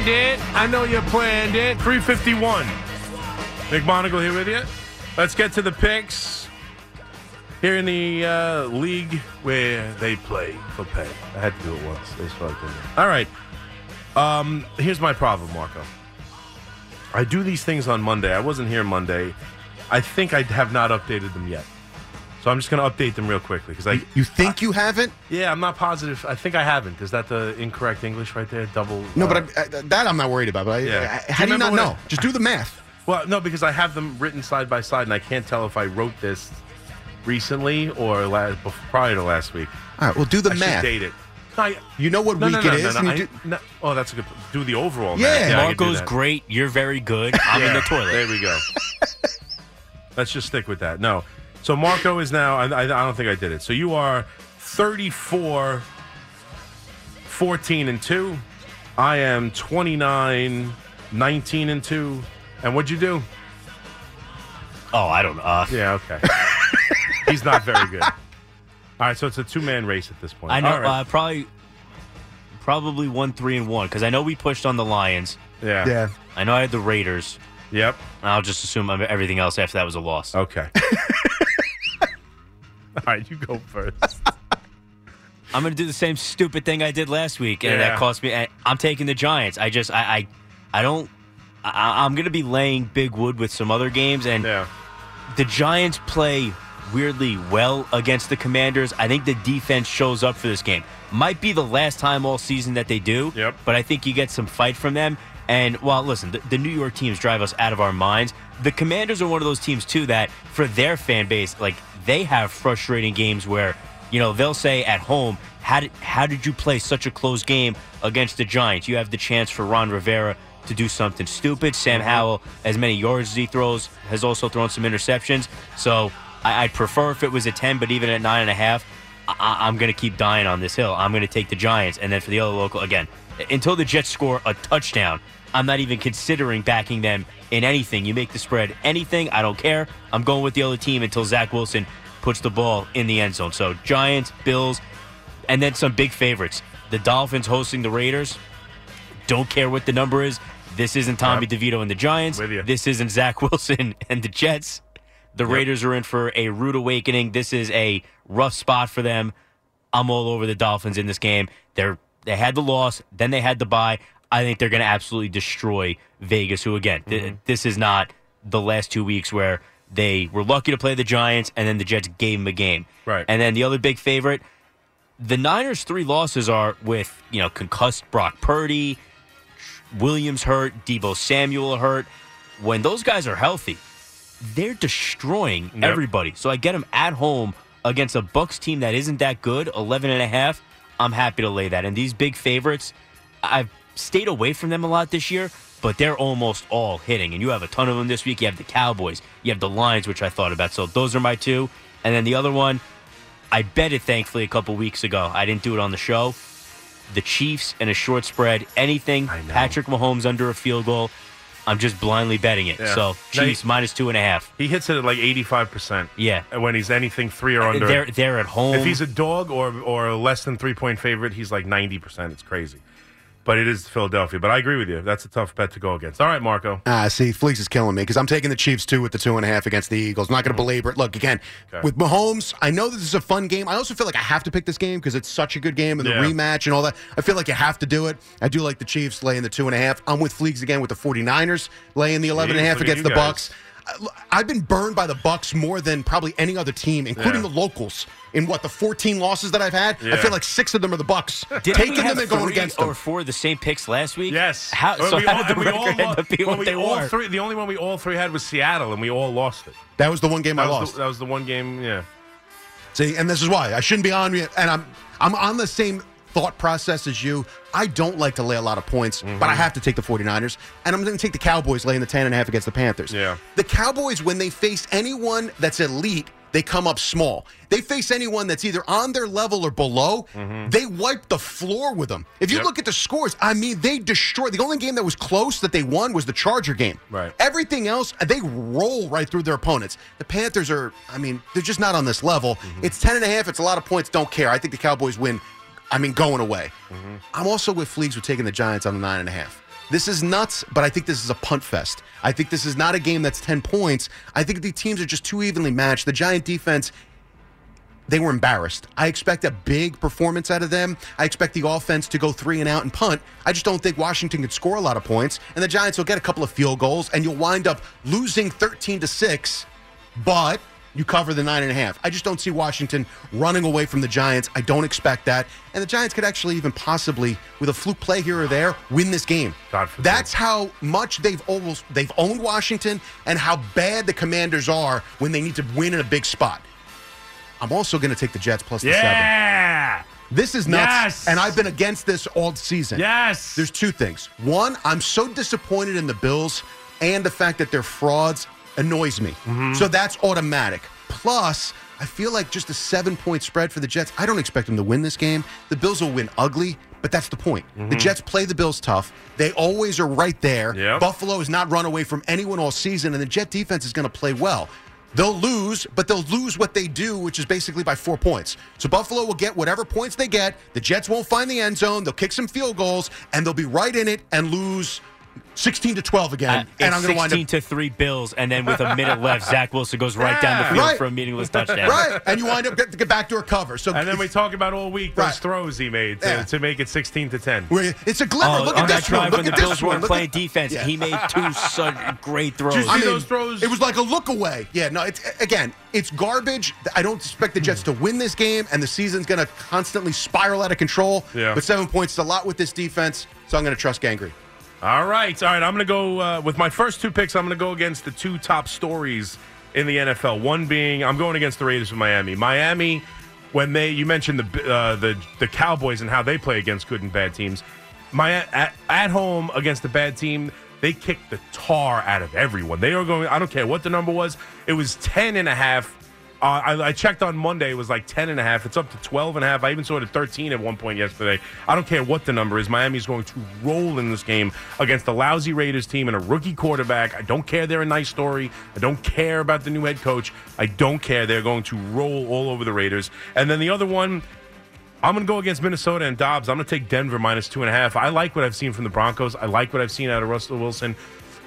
understand it. I know you planned it. 351. Nick Monagle here with you. Let's get to the picks. Here in the uh, league where they play for pay. I had to do it once. That's what I did. All right. Um, here's my problem, Marco. I do these things on Monday. I wasn't here Monday. I think I have not updated them yet. So I'm just going to update them real quickly because I. You think you haven't? Yeah, I'm not positive. I think I haven't. Is that the incorrect English right there? Double. No, uh, but I, I, that I'm not worried about. But I, Yeah. I- how do you not know? I- Just do the math. Well, no, because I have them written side by side, and I can't tell if I wrote this recently or la- bef- prior to last week. All right, well, do the I math. date it. I- You know what no, week no, no, it no, is. no, and I- do- no. Oh, that's a good. Do the overall. Yeah. math. I Marco's great. You're very good. I'm in the toilet. There we go. Let's just stick with that. No. So Marco is now, I, I I don't think I did it. So you are 34, 14 and 2. I am 29, 19 and 2. And what'd you do? Oh, I don't know. Uh, Yeah, okay. He's not very good. All right, so it's a two man race at this point. I know. All right. Uh, probably, probably one, three, and one because I know we pushed on the Lions. yeah. yeah. I know I had the Raiders. Yep. I'll just assume everything else after that was a loss. Okay. All right, you go first. I'm going to do the same stupid thing I did last week, and Yeah. that cost me. I'm taking the Giants. I just, I, I, I don't. I, I'm going to be laying big wood with some other games, and Yeah. the Giants play weirdly well against the Commanders. I think the defense shows up for this game. Might be the last time all season that they do. Yep. But I think you get some fight from them. And well, listen, the, the New York teams drive us out of our minds. The Commanders are one of those teams too that for their fan base, like they have frustrating games where you know they'll say at home, "How did how did you play such a close game against the Giants? You have the chance for Ron Rivera to do something stupid. Sam mm-hmm. Howell, as many yards as he throws, has also thrown some interceptions. So I, I'd prefer if it was a 10, but even at nine and a half, I, I'm going to keep dying on this hill. I'm going to take the Giants. And then for the other local, again, until the Jets score a touchdown, I'm not even considering backing them in anything. You make the spread anything, I don't care. I'm going with the other team until Zach Wilson puts the ball in the end zone. So Giants, Bills, and then some big favorites. The Dolphins hosting the Raiders. Don't care what the number is. This isn't Tommy Yep. DeVito and the Giants. With you. This isn't Zach Wilson and the Jets. The Raiders are in for a rude awakening. This is a rough spot for them. I'm all over the Dolphins in this game. They're they had the loss, then they had the bye. I think they're going to absolutely destroy Vegas. Who again, th- Mm-hmm. this is not the last two weeks where they were lucky to play the Giants and then the Jets gave them a game. Right. And then the other big favorite, the Niners' three losses are with you know concussed Brock Purdy, Williams hurt, Deebo Samuel hurt. When those guys are healthy, they're destroying Yep. everybody. So I get them at home against a Bucs team that isn't that good, 11 and a half. I'm happy to lay that. And these big favorites, I've stayed away from them a lot this year, but they're almost all hitting. And you have a ton of them this week. You have the Cowboys, you have the Lions, which I thought about. So those are my two. And then the other one, I bet it thankfully a couple weeks ago. I didn't do it on the show. The Chiefs and a short spread, anything. Patrick Mahomes under a field goal. I'm just blindly betting it. Yeah. So Chiefs minus two and a half. He hits it at like 85%. Yeah. When he's anything three or uh, under. They're they're at home. If he's a dog or or less than three point favorite, he's like ninety percent. It's crazy, but it is Philadelphia. But I agree with you. That's a tough bet to go against. All right, Marco. Ah, see, Fleeks is killing me because I'm taking the Chiefs too with the two and a half against the Eagles. I'm not going to belabor it. Look, again, Mm-hmm. Okay. with Mahomes, I know this is a fun game. I also feel like I have to pick this game because it's such a good game and the Yeah. rematch and all that. I feel like you have to do it. I do like the Chiefs laying the two and a half. I'm with Fleeks again with the 49ers laying the 11 and a half against the guys. Bucs. I- I've been burned by the Bucs more than probably any other team, including Yeah. the locals. In what the 14 losses that I've had, I feel like six of them are the Bucs. Didn't Taking them and going against them. or four of the same picks last week. Yes. How, Well, so we how all- did the we all end up being well, what we they all were? Three, the only one we all three had was Seattle, and we all lost it. that was the one game I That was, lost. the, that was the one game. Yeah. See, and this is why I shouldn't be on you. And I'm I'm on the same thought process as you. I don't like to lay a lot of points, but I mm-hmm. have to take the 49ers. And I'm going to take the Cowboys laying the 10 and a half against the Panthers. Yeah. The Cowboys, when they face anyone that's elite, they come up small. They face anyone that's either on their level or below, mm-hmm. they wipe the floor with them. If you Yep. look at the scores, I mean, they destroy. The only game that was close that they won was the Charger game. Right. Everything else, they roll right through their opponents. The Panthers are, I mean, they're just not on this level. Mm-hmm. It's 10 and a half. It's a lot of points. Don't care. I think the Cowboys win I mean, going away. Mm-hmm. I'm also with Fleegs with taking the Giants on the nine and a half. This is nuts, but I think this is a punt fest. I think this is not a game that's 10 points. I think the teams are just too evenly matched. The Giant defense, they were embarrassed. I expect a big performance out of them. I expect the offense to go three and out and punt. I just don't think Washington could score a lot of points, and the Giants will get a couple of field goals, and you'll wind up losing 13 to 6, but you cover the nine and a half. I just don't see Washington running away from the Giants. I don't expect that. And the Giants could actually even possibly, with a fluke play here or there, win this game. God forbid. That's how much they've almost they've owned Washington and how bad the commanders are when they need to win in a big spot. I'm also going to take the Jets plus the seven. Yeah. This is nuts. Yes. And I've been against this all season. Yes. There's two things. One, I'm so disappointed in the Bills and the fact that they're frauds annoys me. Mm-hmm. So that's automatic. Plus, I feel like just a seven point spread for the Jets. I don't expect them to win this game. The Bills will win ugly, but that's the point. The Jets play the Bills tough. They always are right there. Mm-hmm. Yep. Buffalo has not run away from anyone all season, and the Jet defense is going to play well. They'll lose, but they'll lose what they do, which is basically by four points. So Buffalo will get whatever points they get. The Jets won't find the end zone. They'll kick some field goals, and they'll be right in it and lose 16 to 12 again. Uh, and I'm going to wind 16 up. to 3 Bills, and then with a minute left, Zach Wilson goes right down the field Right. for a meaningless touchdown. Right. And you wind up get, get backdoor cover. So And then we talk about all week those Right. throws he made to, Yeah. to make it 16 to 10. Where it's a glimmer. Oh, Look on at that this drive one. Look the at this Bills one. weren't playing at- defense, Yeah. he made two such great throws. Did you see I mean, those throws? It was like a look away. Yeah, no, it's again, it's garbage. I don't expect the Jets to win this game, and the season's going to constantly spiral out of control. Yeah. But seven points is a lot with this defense, so I'm going to trust Gang Green. All right, all right. I'm going to go uh, with my first two picks. I'm going to go against the two top stories in the NFL. One being I'm going against the Raiders of Miami. Miami, when they you mentioned the uh, the the Cowboys and how they play against good and bad teams. My at, at home against a bad team, they kicked the tar out of everyone. They are going. I don't care what the number was. It was 10 and a half. Uh, I, I checked on Monday. It was like 10 and a half. It's up to 12 and a half. I even saw it at 13 at one point yesterday. I don't care what the number is. Miami's going to roll in this game against a lousy Raiders team and a rookie quarterback. I don't care they're a nice story. I don't care about the new head coach. I don't care. They're going to roll all over the Raiders. And then the other one, I'm going to go against Minnesota and Dobbs. I'm going to take Denver minus two and a half. I like what I've seen from the Broncos. I like what I've seen out of Russell Wilson.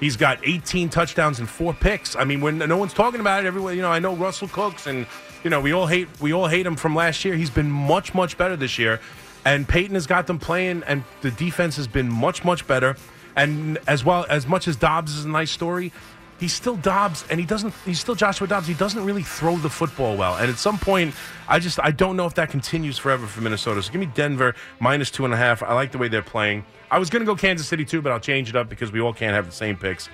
He's got 18 touchdowns and four picks. I mean, when no one's talking about it, everyone, you know, I know Russell Cooks, and you know, we all hate we all hate him from last year. He's been much much better this year, and Payton has got them playing, and the defense has been much much better. And as well as much as Dobbs is a nice story, he's still Dobbs, and he doesn't. He's still Joshua Dobbs. He doesn't really throw the football well. And at some point, I just I don't know if that continues forever for Minnesota. So give me Denver minus two and a half. I like the way they're playing. I was going to go Kansas City too, but I'll change it up because we all can't have the same picks.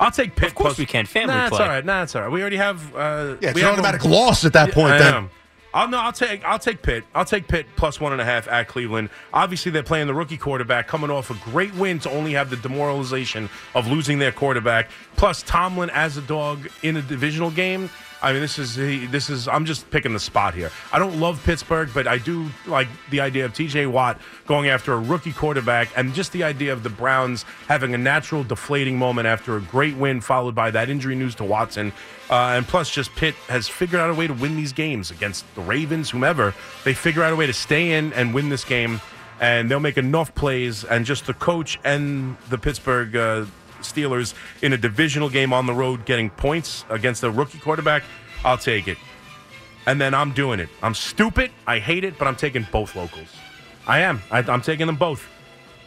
I'll take Pitt. Of course plus- we can. Family nah, it's play. all right. Nah, it's all right. We already have. Uh, Yeah, it's we an have automatic a- loss at that point. I then. I'll no. I'll take. I'll take Pitt. I'll take Pitt plus one and a half at Cleveland. Obviously, they're playing the rookie quarterback, coming off a great win to only have the demoralization of losing their quarterback. Plus, Tomlin as a dog in a divisional game. I mean, this is he- this is. I'm just picking the spot here. I don't love Pittsburgh, but I do like the idea of T.J. Watt going after a rookie quarterback, and just the idea of the Browns having a natural deflating moment after a great win, followed by that injury news to Watson. Uh, and plus, just Pitt has figured out a way to win these games against the Ravens, whomever. They figure out a way to stay in and win this game, and they'll make enough plays. And just the coach and the Pittsburgh uh, Steelers in a divisional game on the road getting points against a rookie quarterback, I'll take it. And then I'm doing it. I'm stupid. I hate it, but I'm taking both locals. I am. I, I'm taking them both.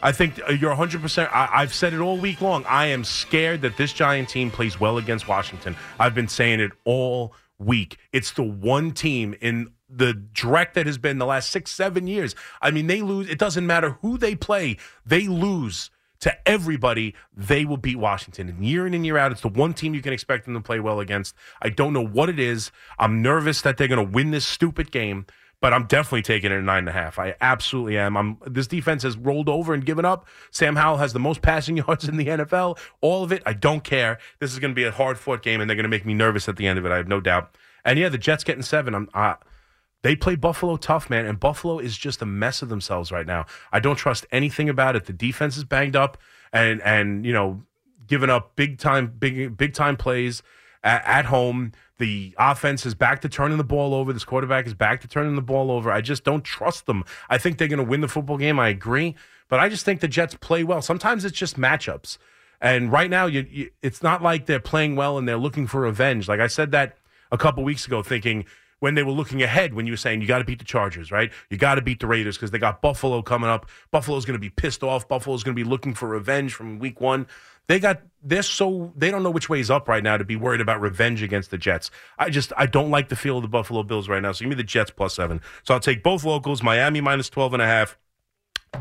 I think you're 100%. I, I've said it all week long. I am scared that this Giant team plays well against Washington. I've been saying it all week. It's the one team in the direct that has been the last six, seven years. I mean, they lose. It doesn't matter who they play, they lose to everybody, they will beat Washington. And year in and year out, it's the one team you can expect them to play well against. I don't know what it is. I'm nervous that they're going to win this stupid game, but I'm definitely taking it at nine and a half. I absolutely am. I'm. This defense has rolled over and given up. Sam Howell has the most passing yards in the NFL. All of it, I don't care. This is going to be a hard fought game, and they're going to make me nervous at the end of it. I have no doubt. And yeah, the Jets getting seven. I'm. Uh, they play Buffalo tough, man, and Buffalo is just a mess of themselves right now. I don't trust anything about it. The defense is banged up, and and you know, giving up big time, big big time plays at, at home. The offense is back to turning the ball over. This quarterback is back to turning the ball over. I just don't trust them. I think they're going to win the football game. I agree. But I just think the Jets play well. Sometimes it's just matchups. And right now, you, you, it's not like they're playing well and they're looking for revenge. Like I said that a couple weeks ago, thinking when they were looking ahead, when you were saying you got to beat the Chargers, right? You got to beat the Raiders because they got Buffalo coming up. Buffalo's going to be pissed off. Buffalo's going to be looking for revenge from week one. They got they're so they don't know which way is up right now to be worried about revenge against the Jets. I just I don't like the feel of the Buffalo Bills right now. So give me the Jets plus seven. So I'll take both locals, Miami minus 12 and a half,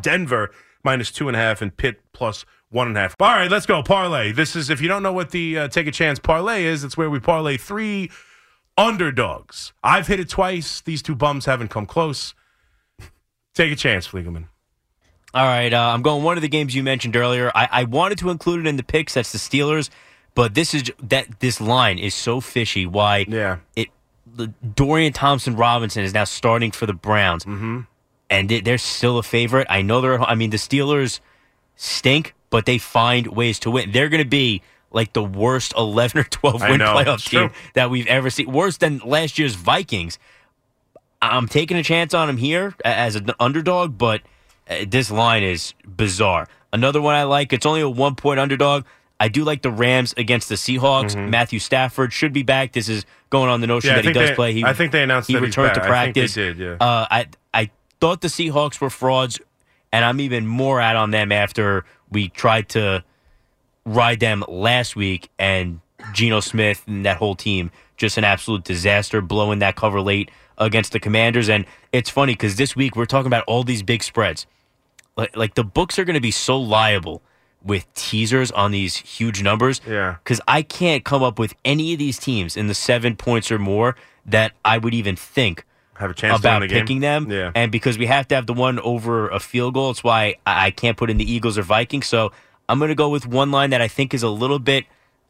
Denver minus two and a half, and Pitt plus one and a half. All right, let's go parlay. This is if you don't know what the uh, take a chance parlay is, it's where we parlay three underdogs. I've hit it twice. These two bums haven't come close. Take a chance, Fliegelman. All right, uh, I'm going one of the games you mentioned earlier. I, I wanted to include it in the picks. That's the Steelers, but this is that this line is so fishy. Why? Yeah. It Dorian Thompson Robinson is now starting for the Browns, mm-hmm. and they, they're still a favorite. I know they're. I mean, the Steelers stink, but they find ways to win. They're going to be like the worst 11 or 12 I win know, playoff team true. that we've ever seen. Worse than last year's Vikings. I'm taking a chance on him here as an underdog, but uh, this line is bizarre. Another one I like, it's only a one point underdog. I do like the Rams against the Seahawks. Matthew Stafford should be back. This is going on the notion Mm-hmm. Yeah, that he does they- play. He, I think they announced he returned back. to I think they practice. did, yeah. Uh, I I thought the Seahawks were frauds, and I'm even more out on them after we tried to ride them last week, and Geno Smith and that whole team just an absolute disaster, blowing that cover late against the Commanders. And it's funny because this week we're talking about all these big spreads. Like, like the books are going to be so liable with teasers on these huge numbers. Yeah. Because I can't come up with any of these teams in the seven points or more that I would even think Have a chance about to win the game. picking them. Yeah. And because we have to have the one over a field goal, it's why I can't put in the Eagles or Vikings. So I'm going to go with one line that I think is a little bit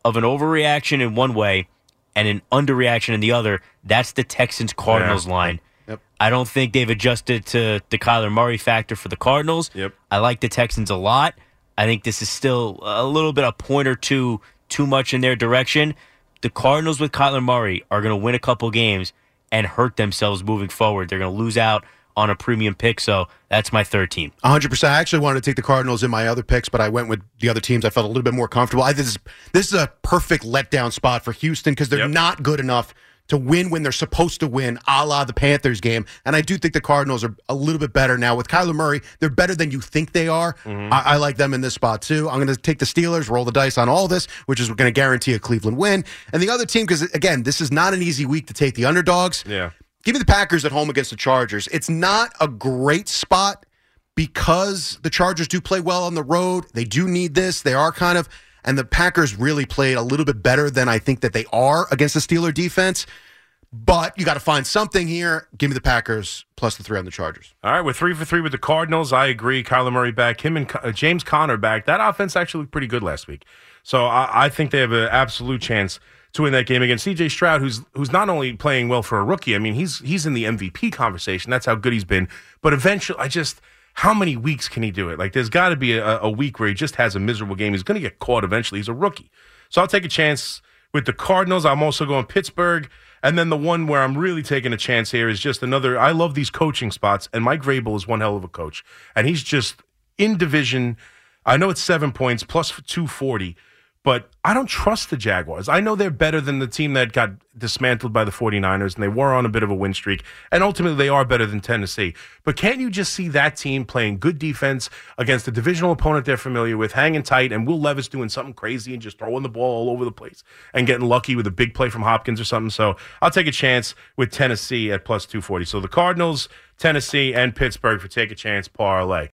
of an overreaction in one way and an underreaction in the other. That's the Texans Cardinals Yeah. line. Yep. I don't think they've adjusted to the Kyler Murray factor for the Cardinals. Yep. I like the Texans a lot. I think this is still a little bit a point or two too much in their direction. The Cardinals with Kyler Murray are going to win a couple games and hurt themselves moving forward. They're going to lose out on a premium pick. So that's my third team. 100%. I actually wanted to take the Cardinals in my other picks, but I went with the other teams. I felt a little bit more comfortable. I, this, is, this is a perfect letdown spot for Houston because they're Yep. not good enough to win when they're supposed to win, a la the Panthers game. And I do think the Cardinals are a little bit better now. With Kyler Murray, they're better than you think they are. Mm-hmm. I, I like them in this spot, too. I'm going to take the Steelers, roll the dice on all this, which is going to guarantee a Cleveland win. And the other team, because, again, this is not an easy week to take the underdogs. Yeah. Give me the Packers at home against the Chargers. It's not a great spot because the Chargers do play well on the road. They do need this. They are kind of, and the Packers really played a little bit better than I think that they are against the Steeler defense. But you got to find something here. Give me the Packers plus the three on the Chargers. All right, we're three for three with the Cardinals. I agree. Kyler Murray back, him and uh, James Conner back. That offense actually looked pretty good last week. So I, I think they have an absolute chance to win that game against CJ Stroud, who's who's not only playing well for a rookie. I mean, he's he's in the MVP conversation. That's how good he's been. But eventually, I just how many weeks can he do it? Like, there's got to be a, a week where he just has a miserable game. He's going to get caught eventually. He's a rookie. So I'll take a chance with the Cardinals. I'm also going Pittsburgh. And then the one where I'm really taking a chance here is just another. I love these coaching spots, and Mike Vrabel is one hell of a coach, and he's just in division. I know it's seven points plus two forty, but I don't trust the Jaguars. I know they're better than the team that got dismantled by the 49ers, and they were on a bit of a win streak, and ultimately they are better than Tennessee. But can't you just see that team playing good defense against a divisional opponent they're familiar with, hanging tight, and Will Levis doing something crazy and just throwing the ball all over the place and getting lucky with a big play from Hopkins or something? So I'll take a chance with Tennessee at plus 240. So the Cardinals, Tennessee, and Pittsburgh for take a chance parlay.